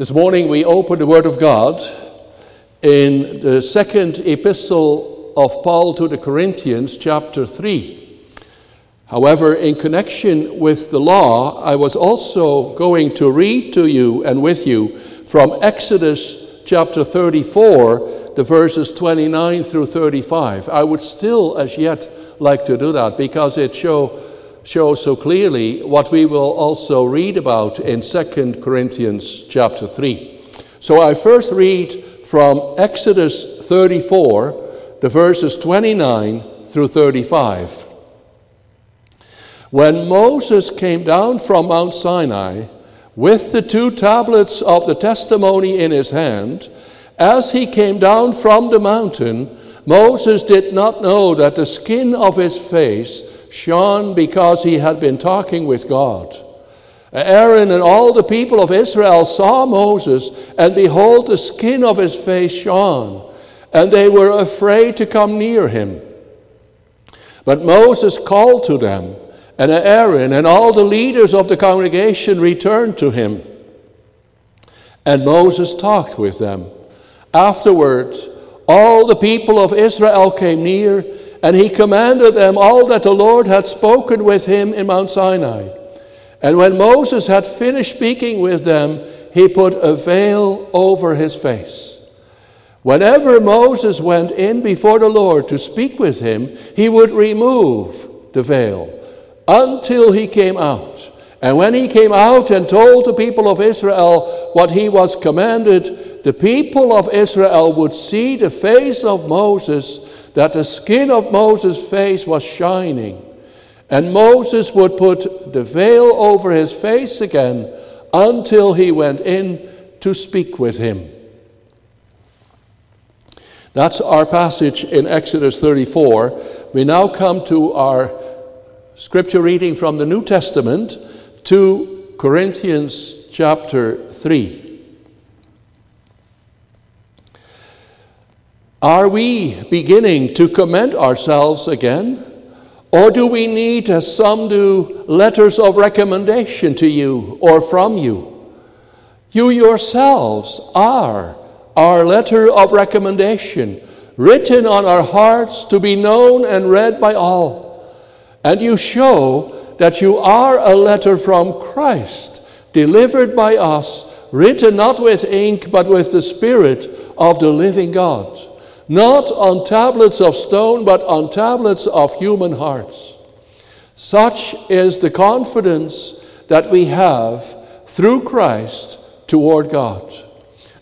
This morning we open the Word of God in the second epistle of Paul to the Corinthians, chapter 3. However, in connection with the law, I was also going to read to you and with you from Exodus chapter 34, the verses 29 through 35. I would still, as yet, like to do that because it show, shows so clearly what we will also read about in 2 Corinthians chapter 3. So I first read from Exodus 34, the verses 29 through 35. When Moses came down from Mount Sinai with the two tablets of the testimony in his hand, as he came down from the mountain, Moses did not know that the skin of his face shone because he had been talking with God. Aaron and all the people of Israel saw Moses, and behold, the skin of his face shone, and they were afraid to come near him. But Moses called to them, and Aaron and all the leaders of the congregation returned to him. And Moses talked with them. Afterwards, all the people of Israel came near, and he commanded them all that the Lord had spoken with him in Mount Sinai. And when Moses had finished speaking with them, he put a veil over his face. Whenever Moses went in before the Lord to speak with him, he would remove the veil until he came out. And when he came out and told the people of Israel what he was commanded, the people of Israel would see the face of Moses, that the skin of Moses' face was shining. And Moses would put the veil over his face again until he went in to speak with him. That's our passage in Exodus 34. We now come to our scripture reading from the New Testament, to Corinthians chapter 3. Are we beginning to commend ourselves again? Or do we need, as some do, letters of recommendation to you or from you? You yourselves are our letter of recommendation, written on our hearts to be known and read by all. And you show that you are a letter from Christ, delivered by us, written not with ink, but with the Spirit of the living God not on tablets of stone, but on tablets of human hearts. Such is the confidence that we have through Christ toward God.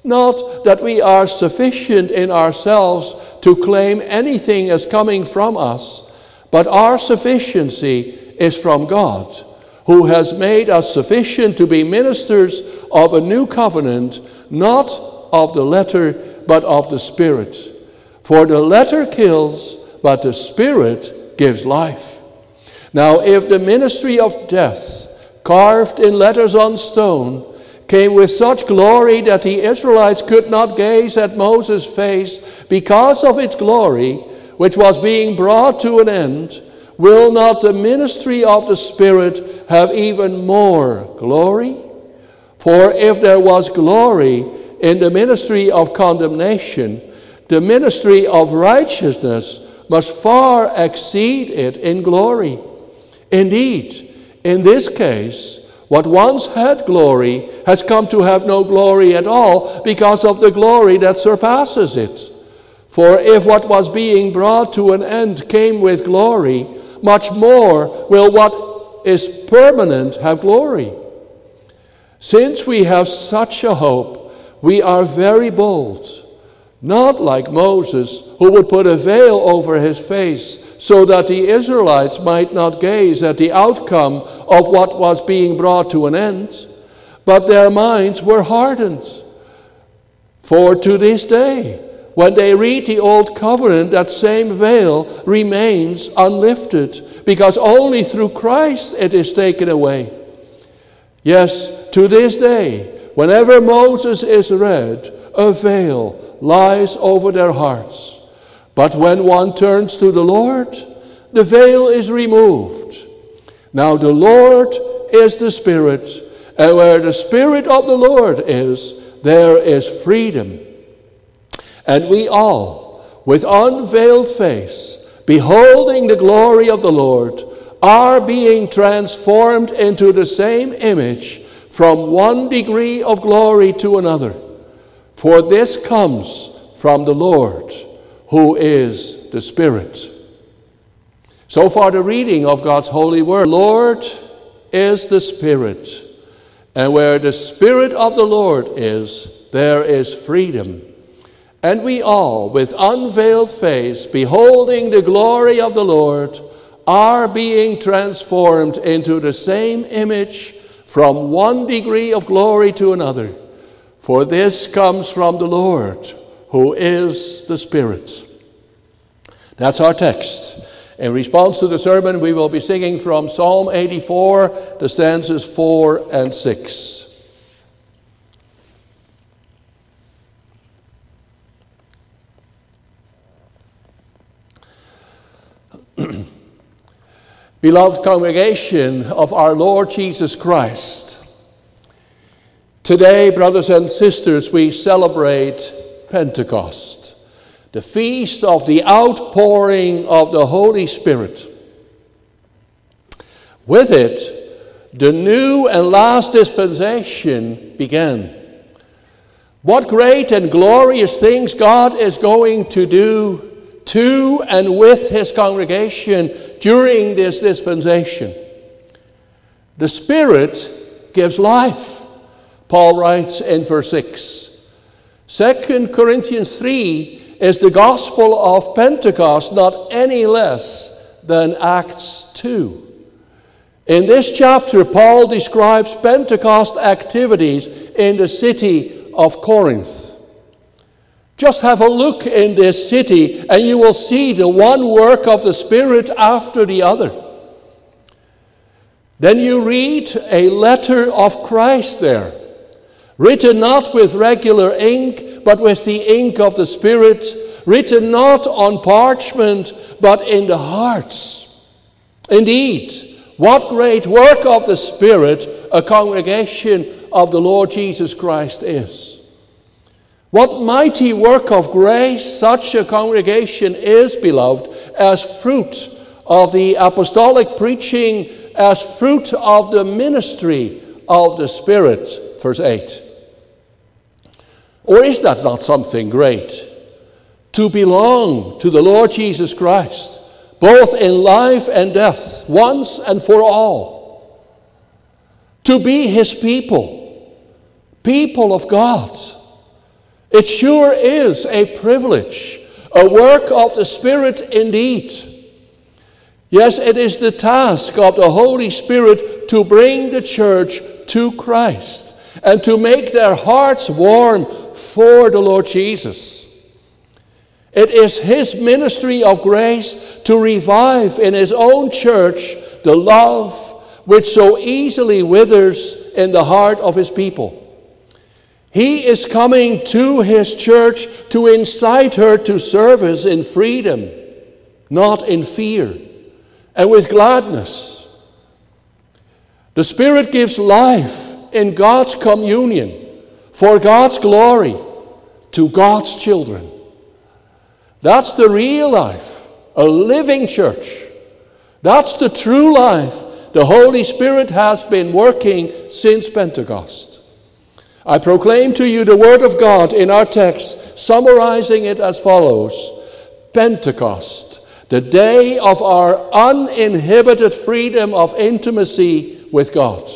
Not that we are sufficient in ourselves to claim anything as coming from us, but our sufficiency is from God, who has made us sufficient to be ministers of a new covenant, not of the letter, but of the Spirit. For the letter kills, but the Spirit gives life. Now, if the ministry of death, carved in letters on stone, came with such glory that the Israelites could not gaze at Moses' face because of its glory, which was being brought to an end, will not the ministry of the Spirit have even more glory? For if there was glory in the ministry of condemnation, the ministry of righteousness must far exceed it in glory. Indeed, in this case, what once had glory has come to have no glory at all because of the glory that surpasses it. For if what was being brought to an end came with glory, much more will what is permanent have glory. Since we have such a hope, we are very bold not like Moses, who would put a veil over his face so that the Israelites might not gaze at the outcome of what was being brought to an end, but their minds were hardened. For to this day, when they read the Old Covenant, that same veil remains unlifted, because only through Christ it is taken away. Yes, to this day, whenever Moses is read, a veil lies over their hearts. But when one turns to the Lord, the veil is removed. Now the Lord is the Spirit, and where the Spirit of the Lord is, there is freedom. And we all, with unveiled face, beholding the glory of the Lord, are being transformed into the same image from one degree of glory to another. For this comes from the Lord, who is the Spirit. So far, the reading of God's holy word. Lord is the Spirit, and where the Spirit of the Lord is, there is freedom. And we all, with unveiled face, beholding the glory of the Lord, are being transformed into the same image from one degree of glory to another. For this comes from the Lord, who is the Spirit. That's our text. In response to the sermon, we will be singing from Psalm 84, the stanzas 4 and 6. Beloved congregation of our Lord Jesus Christ, today, brothers and sisters, we celebrate Pentecost the feast of the outpouring of the Holy Spirit. With it, the new and last dispensation began. What great and glorious things God is going to do to and with His congregation during this dispensation. The Spirit gives life, Paul writes in verse 6. 2 Corinthians 3 is the gospel of Pentecost not any less than Acts 2. In this chapter, Paul describes Pentecost activities in the city of Corinth. Just have a look in this city, and you will see the one work of the Spirit after the other. Then you read a letter of Christ there, written not with regular ink, but with the ink of the Spirit, written not on parchment, but in the hearts. Indeed, what great work of the Spirit a congregation of the Lord Jesus Christ is. What mighty work of grace such a congregation is, beloved, as fruit of the apostolic preaching, as fruit of the ministry of the Spirit. Verse 8. Or is that not something great? To belong to the Lord Jesus Christ, both in life and death, once and for all. To be his people, people of God. It sure is a privilege, a work of the Spirit indeed. Yes, it is the task of the Holy Spirit to bring the church to Christ and to make their hearts warm for the Lord Jesus. It is His ministry of grace to revive in His own church the love which so easily withers in the heart of His people. He is coming to His church to incite her to service in freedom, not in fear, and with gladness. The Spirit gives life in God's communion for God's glory to God's children. That's the real life, a living church. That's the true life the Holy Spirit has been working since Pentecost. I proclaim to you the Word of God in our text, summarizing it as follows Pentecost, the day of our uninhibited freedom of intimacy with God.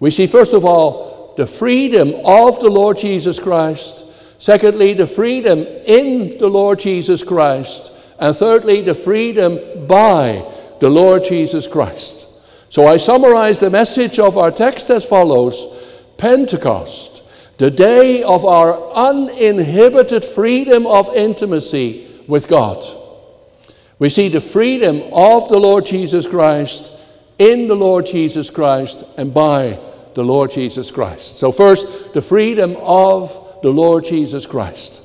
We see, first of all, the freedom of the Lord Jesus Christ. Secondly, the freedom in the Lord Jesus Christ. And thirdly, the freedom by the Lord Jesus Christ. So I summarize the message of our text as follows Pentecost, the day of our uninhibited freedom of intimacy with God. We see the freedom of the Lord Jesus Christ in the Lord Jesus Christ and by the Lord Jesus Christ. So, first, the freedom of the Lord Jesus Christ.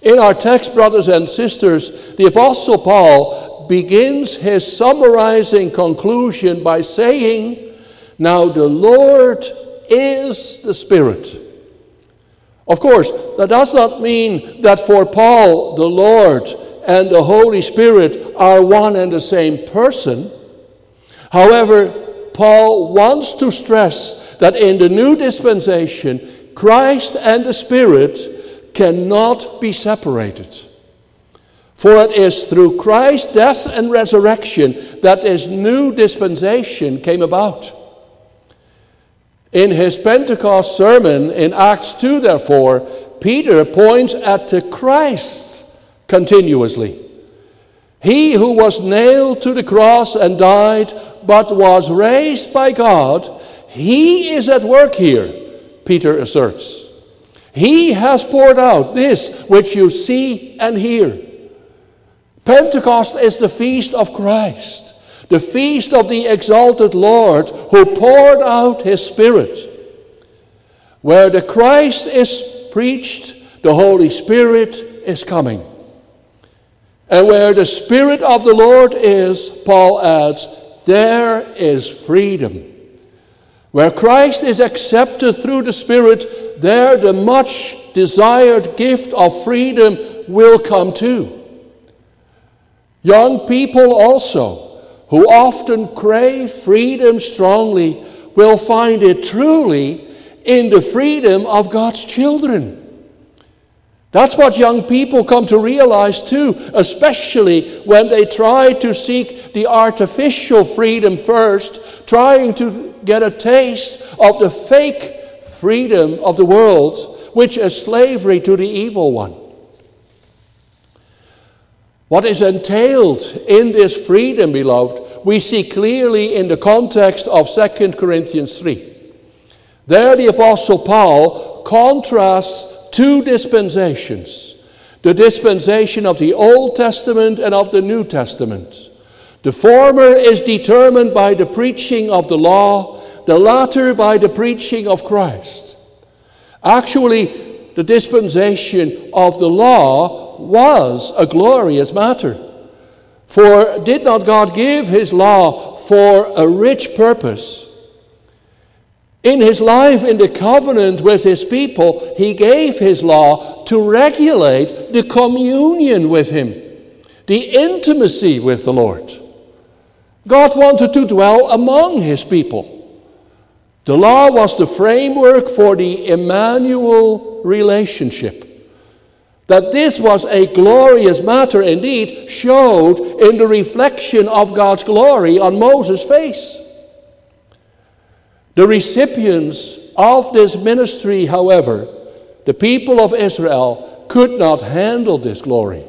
In our text, brothers and sisters, the Apostle Paul begins his summarizing conclusion by saying, Now the Lord is the Spirit. Of course, that does not mean that for Paul, the Lord and the Holy Spirit are one and the same person. However, Paul wants to stress that in the new dispensation, Christ and the Spirit cannot be separated. For it is through Christ's death and resurrection that this new dispensation came about. In his Pentecost sermon in Acts 2, therefore, Peter points at the Christ continuously. He who was nailed to the cross and died, but was raised by God, he is at work here, Peter asserts. He has poured out this which you see and hear. Pentecost is the feast of Christ the feast of the exalted Lord who poured out his Spirit. Where the Christ is preached, the Holy Spirit is coming. And where the Spirit of the Lord is, Paul adds, there is freedom. Where Christ is accepted through the Spirit, there the much desired gift of freedom will come too. Young people also who often crave freedom strongly will find it truly in the freedom of God's children. That's what young people come to realize too, especially when they try to seek the artificial freedom first, trying to get a taste of the fake freedom of the world, which is slavery to the evil one. What is entailed in this freedom, beloved, we see clearly in the context of 2 Corinthians 3. There, the Apostle Paul contrasts two dispensations the dispensation of the Old Testament and of the New Testament. The former is determined by the preaching of the law, the latter by the preaching of Christ. Actually, the dispensation of the law was a glorious matter. For did not God give his law for a rich purpose? In his life in the covenant with his people, he gave his law to regulate the communion with him, the intimacy with the Lord. God wanted to dwell among his people. The law was the framework for the Emmanuel relationship. That this was a glorious matter indeed showed in the reflection of God's glory on Moses' face. The recipients of this ministry, however, the people of Israel, could not handle this glory.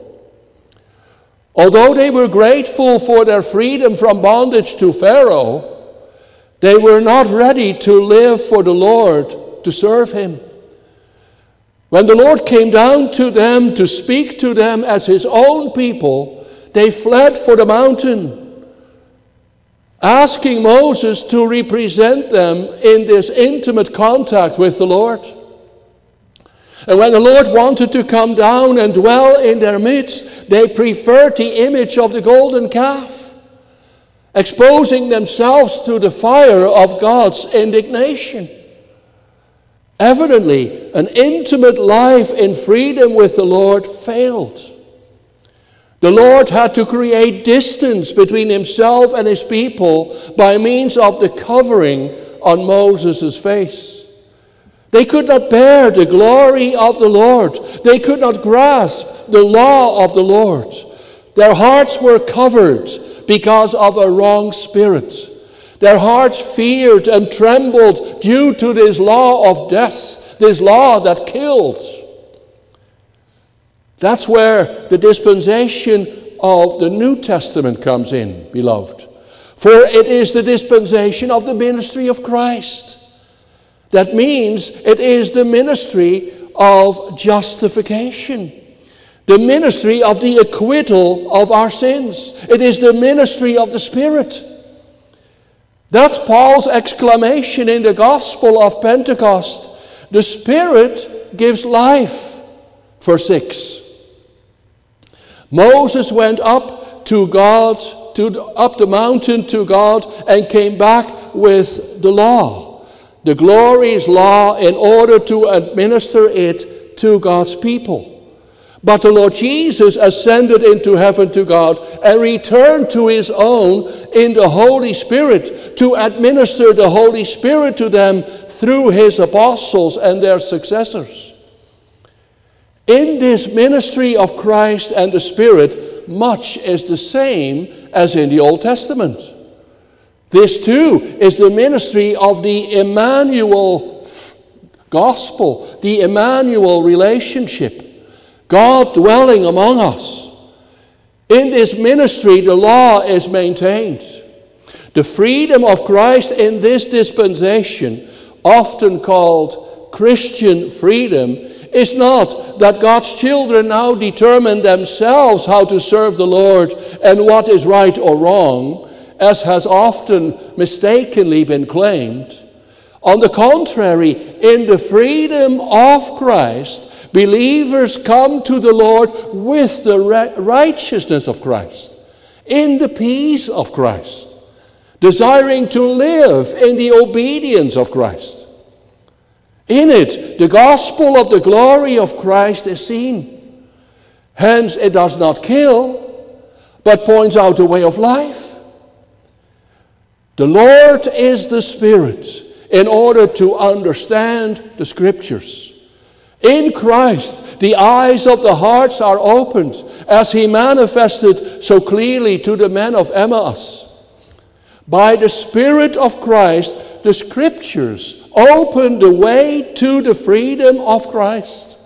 Although they were grateful for their freedom from bondage to Pharaoh, they were not ready to live for the Lord to serve him. When the Lord came down to them to speak to them as his own people, they fled for the mountain, asking Moses to represent them in this intimate contact with the Lord. And when the Lord wanted to come down and dwell in their midst, they preferred the image of the golden calf, exposing themselves to the fire of God's indignation. Evidently, an intimate life in freedom with the Lord failed. The Lord had to create distance between himself and his people by means of the covering on Moses' face. They could not bear the glory of the Lord. They could not grasp the law of the Lord. Their hearts were covered because of a wrong spirit. Their hearts feared and trembled due to this law of death, this law that kills. That's where the dispensation of the New Testament comes in, beloved. For it is the dispensation of the ministry of Christ. That means it is the ministry of justification, the ministry of the acquittal of our sins. It is the ministry of the Spirit. That's Paul's exclamation in the Gospel of Pentecost. The Spirit gives life. Verse 6. Moses went up to God, to, up the mountain to God, and came back with the law. The glorious law in order to administer it to God's people. But the Lord Jesus ascended into heaven to God and returned to his own in the Holy Spirit to administer the Holy Spirit to them through his apostles and their successors. In this ministry of Christ and the Spirit, much is the same as in the Old Testament. This too is the ministry of the Emmanuel gospel, the Emmanuel relationship. God dwelling among us. In this ministry, the law is maintained. The freedom of Christ in this dispensation, often called Christian freedom, is not that God's children now determine themselves how to serve the Lord and what is right or wrong, as has often mistakenly been claimed. On the contrary, in the freedom of Christ, Believers come to the Lord with the righteousness of Christ, in the peace of Christ, desiring to live in the obedience of Christ. In it, the gospel of the glory of Christ is seen. Hence, it does not kill, but points out a way of life. The Lord is the Spirit in order to understand the Scriptures. In Christ, the eyes of the hearts are opened, as he manifested so clearly to the men of Emmaus. By the Spirit of Christ, the Scriptures open the way to the freedom of Christ.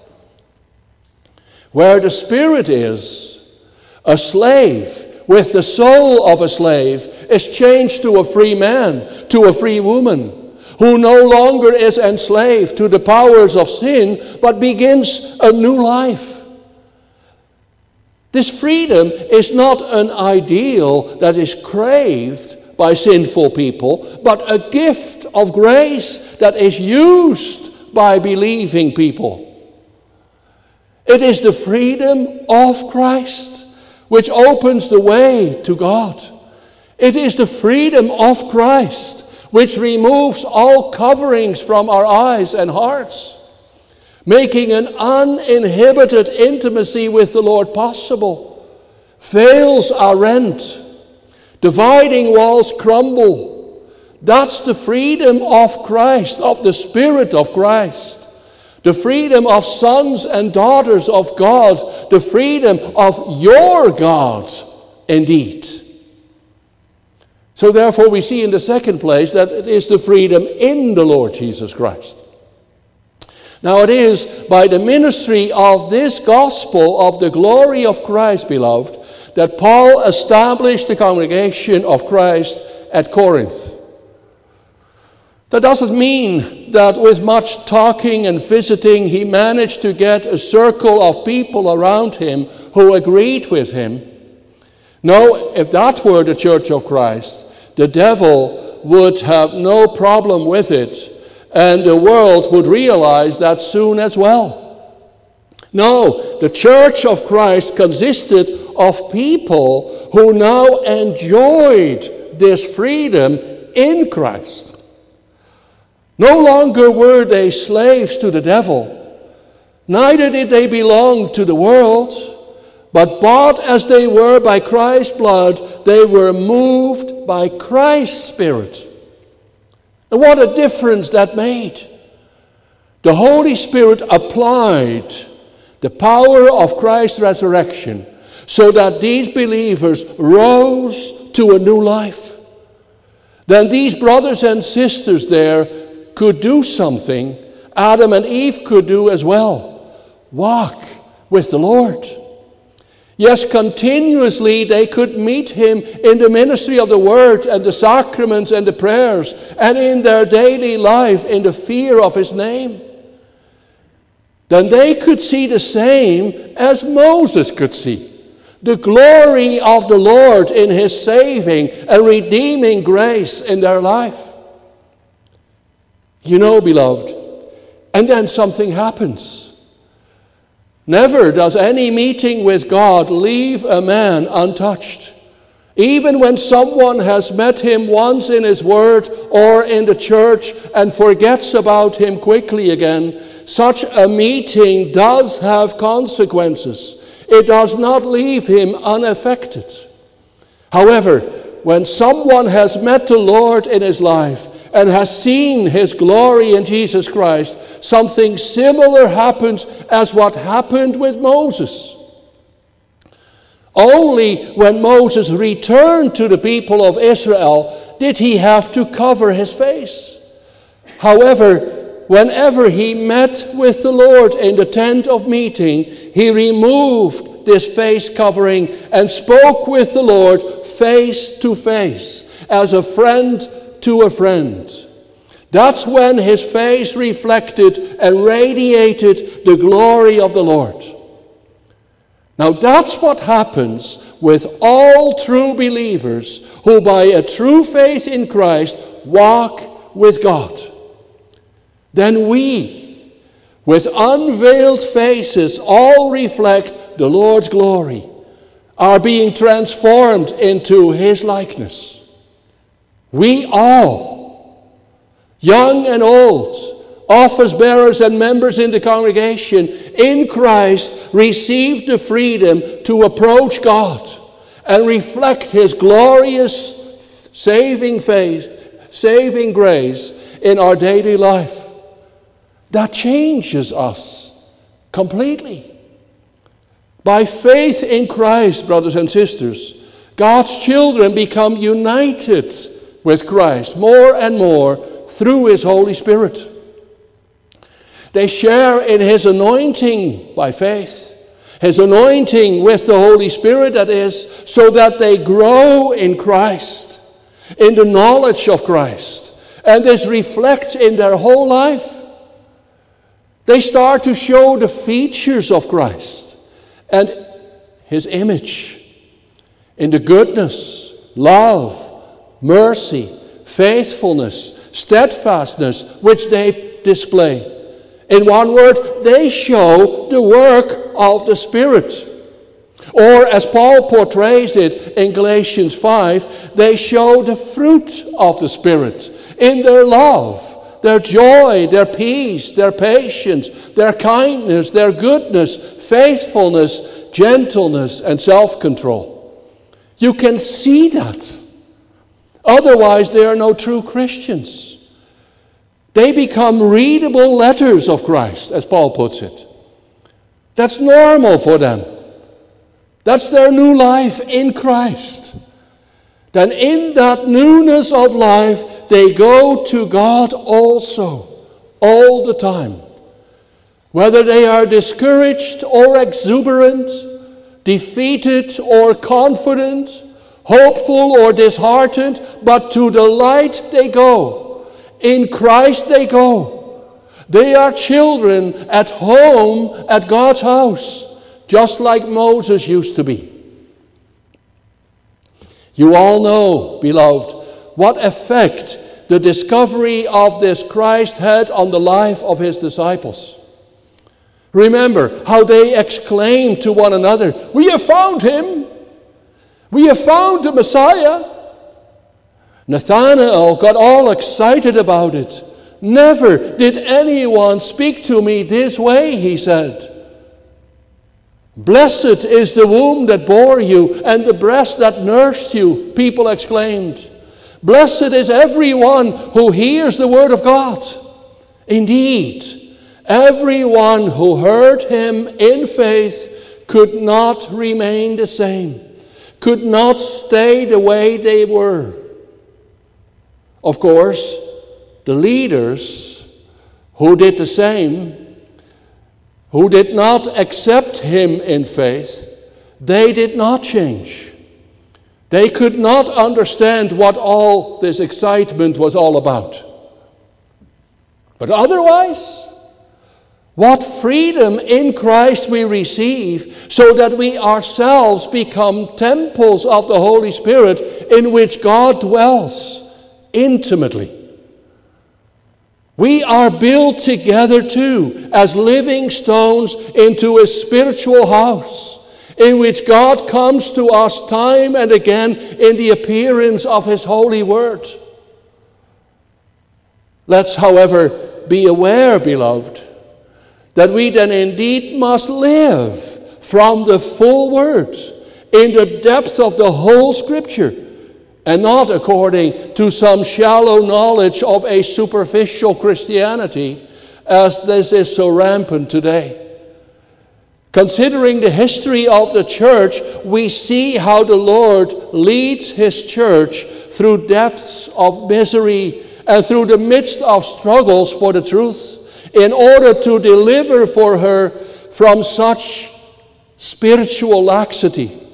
Where the Spirit is, a slave with the soul of a slave is changed to a free man, to a free woman who no longer is enslaved to the powers of sin, but begins a new life. This freedom is not an ideal that is craved by sinful people, but a gift of grace that is used by believing people. It is the freedom of Christ which opens the way to God. It is the freedom of Christ which removes all coverings from our eyes and hearts, making an uninhibited intimacy with the Lord possible. Veils are rent, dividing walls crumble. That's the freedom of Christ, of the Spirit of Christ. The freedom of sons and daughters of God, the freedom of your God, indeed. So, therefore, we see in the second place that it is the freedom in the Lord Jesus Christ. Now, it is by the ministry of this gospel of the glory of Christ, beloved, that Paul established the congregation of Christ at Corinth. That doesn't mean that with much talking and visiting, he managed to get a circle of people around him who agreed with him. No, if that were the church of Christ, the devil would have no problem with it, and the world would realize that soon as well. No, the church of Christ consisted of people who now enjoyed this freedom in Christ. No longer were they slaves to the devil, neither did they belong to the world. But bought as they were by Christ's blood, they were moved by Christ's Spirit. And what a difference that made. The Holy Spirit applied the power of Christ's resurrection so that these believers rose to a new life. Then these brothers and sisters there could do something Adam and Eve could do as well walk with the Lord. Yes, continuously they could meet him in the ministry of the word and the sacraments and the prayers, and in their daily life in the fear of his name. Then they could see the same as Moses could see the glory of the Lord in his saving and redeeming grace in their life. You know, beloved, and then something happens. Never does any meeting with God leave a man untouched. Even when someone has met him once in his word or in the church and forgets about him quickly again, such a meeting does have consequences. It does not leave him unaffected. However, when someone has met the Lord in his life and has seen his glory in Jesus Christ, something similar happens as what happened with Moses. Only when Moses returned to the people of Israel did he have to cover his face. However, whenever he met with the Lord in the tent of meeting, he removed this face covering and spoke with the Lord face to face, as a friend to a friend. That's when his face reflected and radiated the glory of the Lord. Now, that's what happens with all true believers who, by a true faith in Christ, walk with God. Then we, with unveiled faces, all reflect the Lord's glory, are being transformed into His likeness. We all, young and old, office bearers and members in the congregation in Christ received the freedom to approach God and reflect His glorious saving faith, saving grace in our daily life. That changes us completely. By faith in Christ, brothers and sisters, God's children become united with Christ more and more through His Holy Spirit. They share in His anointing by faith. His anointing with the Holy Spirit, that is, so that they grow in Christ, in the knowledge of Christ. And this reflects in their whole life. They start to show the features of Christ and His image in the goodness, love, mercy, faithfulness, steadfastness, which they display. In one word, they show the work of the Spirit. Or, as Paul portrays it in Galatians 5, they show the fruit of the Spirit in their love, their joy, their peace, their patience, their kindness, their goodness, faithfulness, gentleness, and self control. You can see that. Otherwise, they are no true Christians. They become readable letters of Christ, as Paul puts it. That's normal for them. That's their new life in Christ. Then, in that newness of life, they go to God also, all the time. Whether they are discouraged or exuberant, defeated or confident, hopeful or disheartened, but to the light they go in Christ they go. They are children at home at God's house, just like Moses used to be. You all know, beloved, what effect the discovery of this Christ had on the life of his disciples. Remember how they exclaimed to one another, We have found him! We have found the Messiah! Nathanael got all excited about it. Never did anyone speak to me this way, he said. Blessed is the womb that bore you and the breast that nursed you, people exclaimed. Blessed is everyone who hears the word of God. Indeed, everyone who heard him in faith could not remain the same, could not stay the way they were. Of course, the leaders who did the same, who did not accept him in faith, they did not change. They could not understand what all this excitement was all about. But otherwise, what freedom in Christ we receive so that we ourselves become temples of the Holy Spirit in which God dwells intimately. We are built together too as living stones into a spiritual house in which God comes to us time and again in the appearance of His holy word. Let's, however, be aware, beloved, that we then indeed must live from the full word in the depth of the whole scripture and not according to some shallow knowledge of a superficial Christianity as this is so rampant today. Considering the history of the church, we see how the Lord leads his church through depths of misery and through the midst of struggles for the truth in order to deliver for her from such spiritual laxity.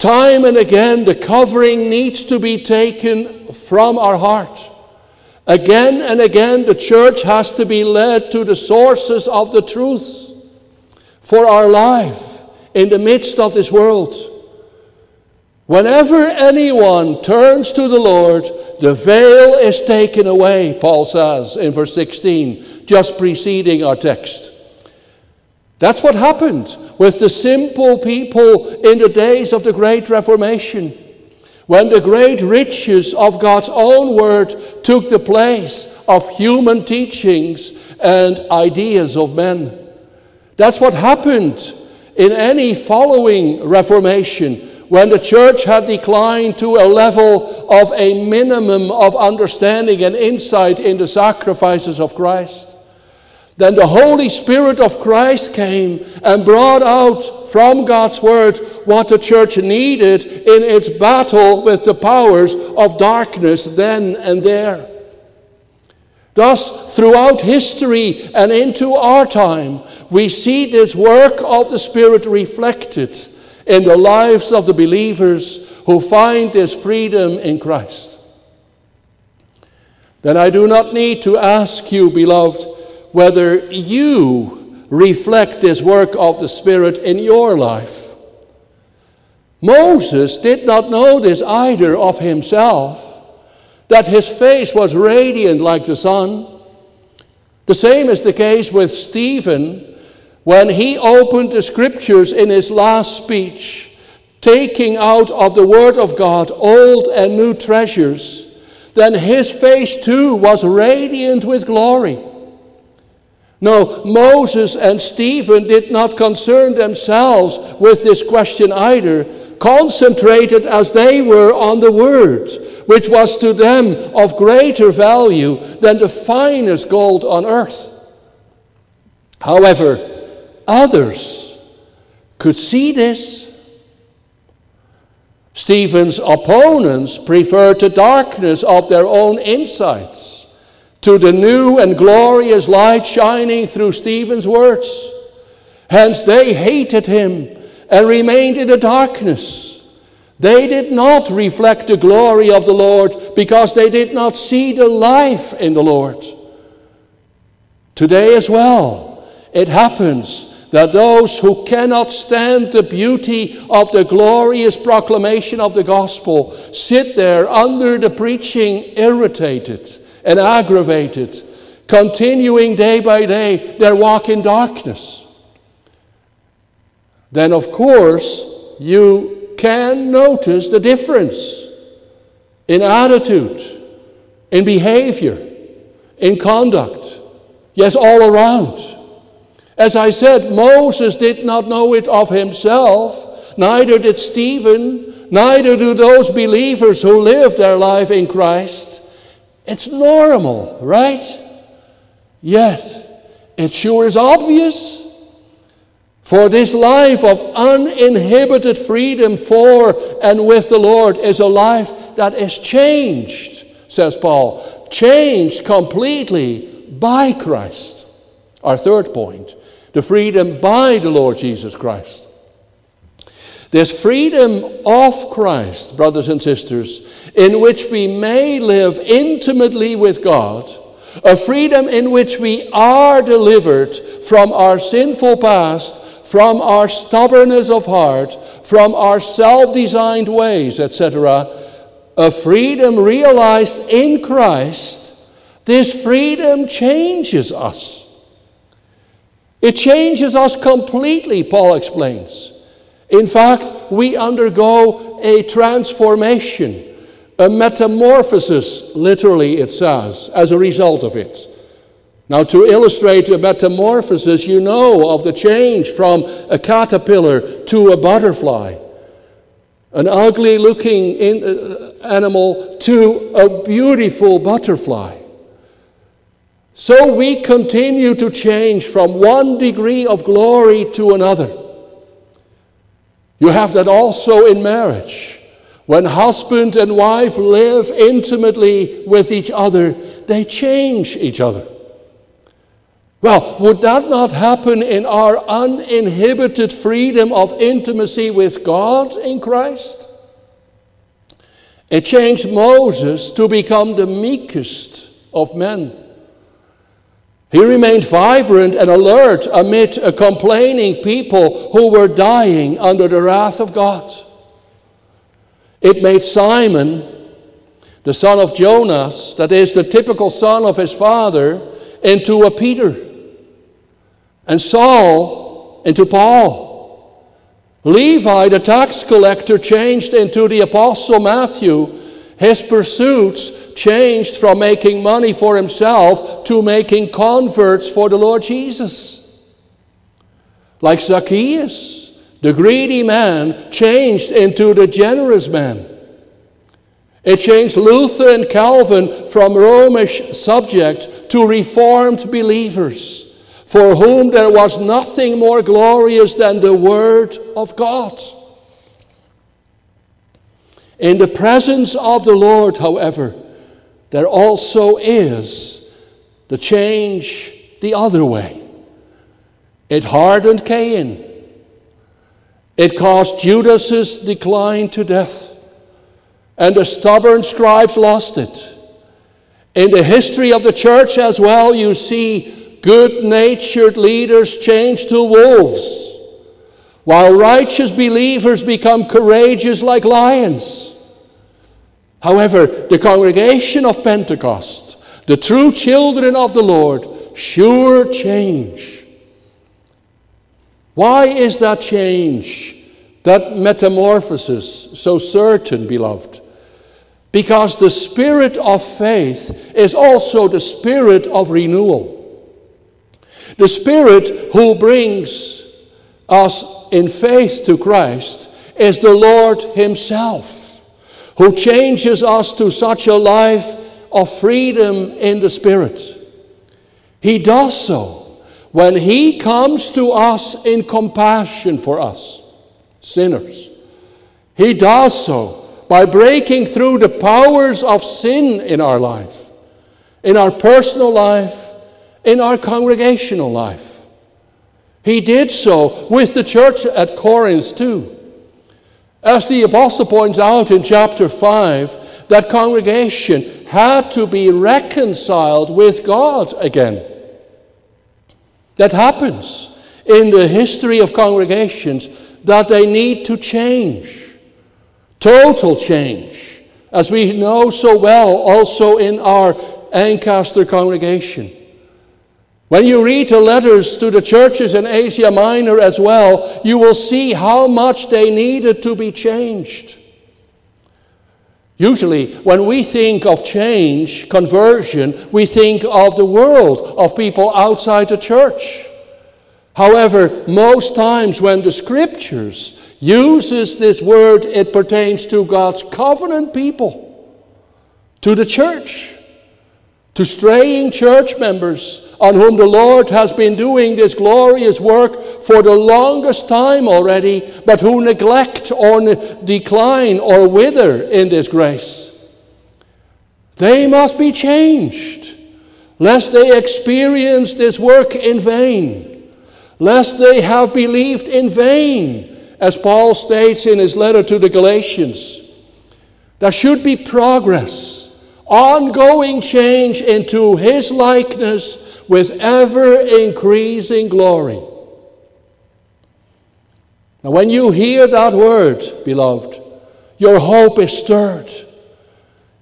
Time and again, the covering needs to be taken from our heart. Again and again, the church has to be led to the sources of the truth for our life in the midst of this world. Whenever anyone turns to the Lord, the veil is taken away, Paul says in verse 16, just preceding our text. That's what happened with the simple people in the days of the Great Reformation, when the great riches of God's own word took the place of human teachings and ideas of men. That's what happened in any following Reformation when the church had declined to a level of a minimum of understanding and insight in the sacrifices of Christ. Then the Holy Spirit of Christ came and brought out from God's Word what the church needed in its battle with the powers of darkness then and there. Thus, throughout history and into our time, we see this work of the Spirit reflected in the lives of the believers who find this freedom in Christ. Then I do not need to ask you, beloved, whether you reflect this work of the Spirit in your life. Moses did not know this either of himself that his face was radiant like the sun. The same is the case with Stephen when he opened the scriptures in his last speech, taking out of the Word of God old and new treasures. Then his face too was radiant with glory. No, Moses and Stephen did not concern themselves with this question either, concentrated as they were on the Word which was to them of greater value than the finest gold on earth. However, others could see this. Stephen's opponents preferred the darkness of their own insights to the new and glorious light shining through Stephen's words. Hence, they hated him and remained in the darkness. They did not reflect the glory of the Lord because they did not see the life in the Lord. Today as well, it happens that those who cannot stand the beauty of the glorious proclamation of the gospel sit there under the preaching, irritated and aggravated, continuing day by day their walk in darkness. Then, of course, you can notice the difference in attitude, in behavior, in conduct. Yes, all around. As I said, Moses did not know it of himself, neither did Stephen, neither do those believers who live their life in Christ. It's normal, right? Yet, it sure is obvious for this life of uninhibited freedom for and with the Lord is a life that is changed, says Paul. Changed completely by Christ. Our third point the freedom by the Lord Jesus Christ. This freedom of Christ, brothers and sisters, in which we may live intimately with God, a freedom in which we are delivered from our sinful past from our stubbornness of heart, from our self designed ways, etc., a freedom realized in Christ, this freedom changes us. It changes us completely, Paul explains. In fact, we undergo a transformation, a metamorphosis, literally, it says, as a result of it. Now, to illustrate a metamorphosis, you know of the change from a caterpillar to a butterfly, an ugly looking uh, animal to a beautiful butterfly. So we continue to change from one degree of glory to another. You have that also in marriage. When husband and wife live intimately with each other, they change each other. Well, would that not happen in our uninhibited freedom of intimacy with God in Christ? It changed Moses to become the meekest of men. He remained vibrant and alert amid a complaining people who were dying under the wrath of God. It made Simon, the son of Jonas, that is the typical son of his father, into a Peter, and Saul into Paul. Levi, the tax collector, changed into the apostle Matthew. His pursuits changed from making money for himself to making converts for the Lord Jesus. Like Zacchaeus, the greedy man changed into the generous man. It changed Luther and Calvin from Romish subjects to Reformed believers, for whom there was nothing more glorious than the Word of God. In the presence of the Lord, however, there also is the change the other way. It hardened Cain. It caused Judas's decline to death. And the stubborn scribes lost it. In the history of the church as well, you see good natured leaders change to wolves, while righteous believers become courageous like lions. However, the congregation of Pentecost, the true children of the Lord, sure change. Why is that change, that metamorphosis, so certain, beloved? Because the spirit of faith is also the spirit of renewal. The spirit who brings us in faith to Christ is the Lord Himself who changes us to such a life of freedom in the Spirit. He does so when He comes to us in compassion for us, sinners. He does so by breaking through the powers of sin in our life, in our personal life, in our congregational life. He did so with the church at Corinth too. As the apostle points out in chapter 5, that congregation had to be reconciled with God again. That happens in the history of congregations that they need to change. Total change. As we know so well also in our Ancaster congregation. When you read the letters to the churches in Asia Minor as well, you will see how much they needed to be changed. Usually, when we think of change, conversion, we think of the world, of people outside the church. However, most times when the scriptures uses this word, it pertains to God's covenant people, to the church, to straying church members on whom the Lord has been doing this glorious work for the longest time already, but who neglect or ne- decline or wither in this grace. They must be changed, lest they experience this work in vain, lest they have believed in vain, as Paul states in his letter to the Galatians. There should be progress, ongoing change into his likeness with ever increasing glory. Now, when you hear that word, beloved, your hope is stirred,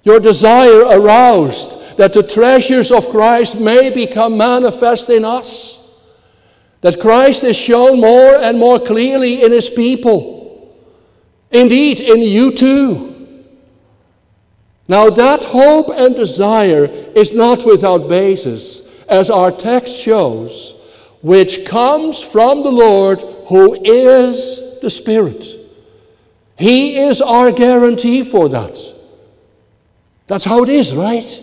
your desire aroused that the treasures of Christ may become manifest in us. that Christ is shown more and more clearly in his people. Indeed, in you too. Now, that hope and desire is not without basis, as our text shows, which comes from the Lord who is the Spirit. He is our guarantee for that. That's how it is, right?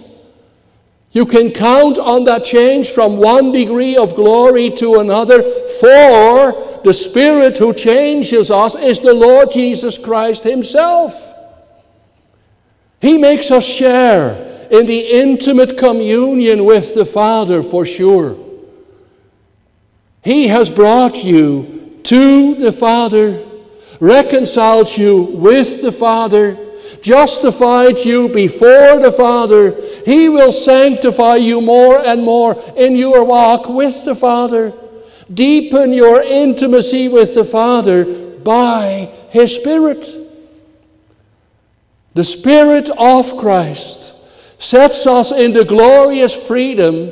You can count on that change from one degree of glory to another, for the Spirit who changes us is the Lord Jesus Christ Himself. He makes us share in the intimate communion with the Father for sure. He has brought you to the Father, reconciled you with the Father justified you before the Father, He will sanctify you more and more in your walk with the Father. Deepen your intimacy with the Father by His Spirit. The Spirit of Christ sets us in the glorious freedom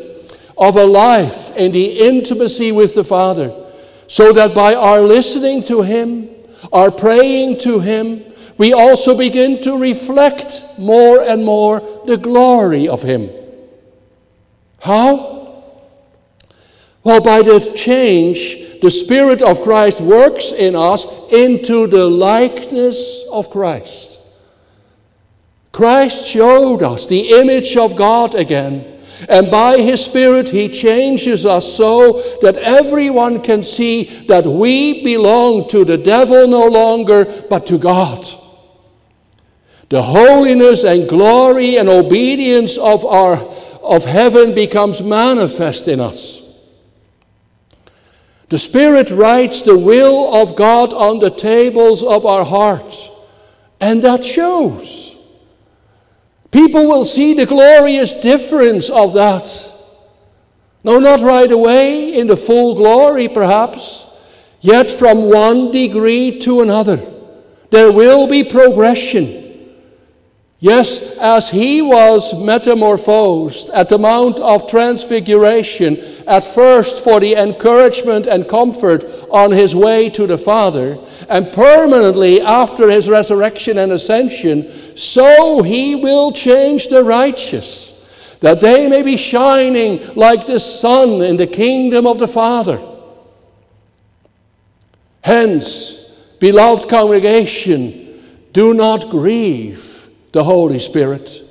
of a life in the intimacy with the Father, so that by our listening to Him, our praying to Him, we also begin to reflect more and more the glory of Him. How? Well, by the change the Spirit of Christ works in us into the likeness of Christ. Christ showed us the image of God again. And by His Spirit, He changes us so that everyone can see that we belong to the devil no longer, but to God. The holiness and glory and obedience of, our, of heaven becomes manifest in us. The Spirit writes the will of God on the tables of our hearts, and that shows. People will see the glorious difference of that. No, not right away, in the full glory perhaps, yet from one degree to another. There will be progression. Yes, as he was metamorphosed at the Mount of Transfiguration, at first for the encouragement and comfort on his way to the Father, and permanently after his resurrection and ascension, so he will change the righteous, that they may be shining like the sun in the kingdom of the Father. Hence, beloved congregation, do not grieve the Holy Spirit,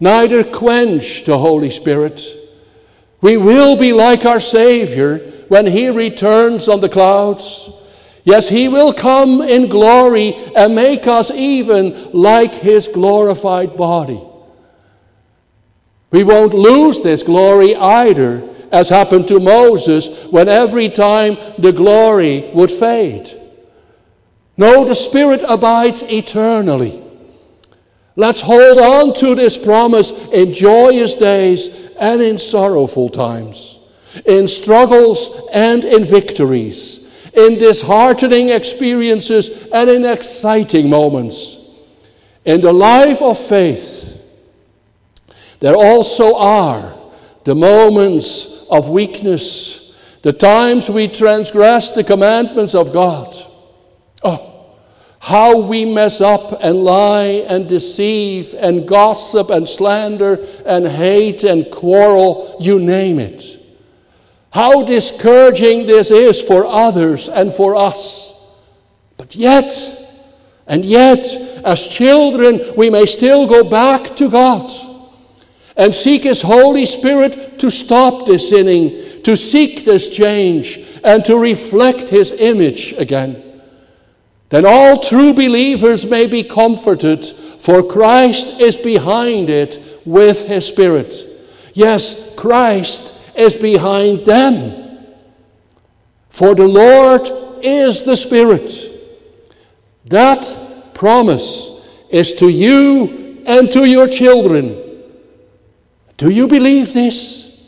neither quench the Holy Spirit. We will be like our Savior when He returns on the clouds. Yes, He will come in glory and make us even like His glorified body. We won't lose this glory either, as happened to Moses when every time the glory would fade. No, the Spirit abides eternally. Let's hold on to this promise in joyous days and in sorrowful times, in struggles and in victories, in disheartening experiences and in exciting moments. In the life of faith, there also are the moments of weakness, the times we transgress the commandments of God. Oh, how we mess up and lie and deceive and gossip and slander and hate and quarrel, you name it. How discouraging this is for others and for us. But yet, and yet, as children, we may still go back to God and seek His Holy Spirit to stop this sinning, to seek this change, and to reflect His image again then all true believers may be comforted, for Christ is behind it with his Spirit. Yes, Christ is behind them. For the Lord is the Spirit. That promise is to you and to your children. Do you believe this?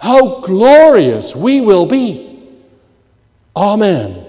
How glorious we will be. Amen.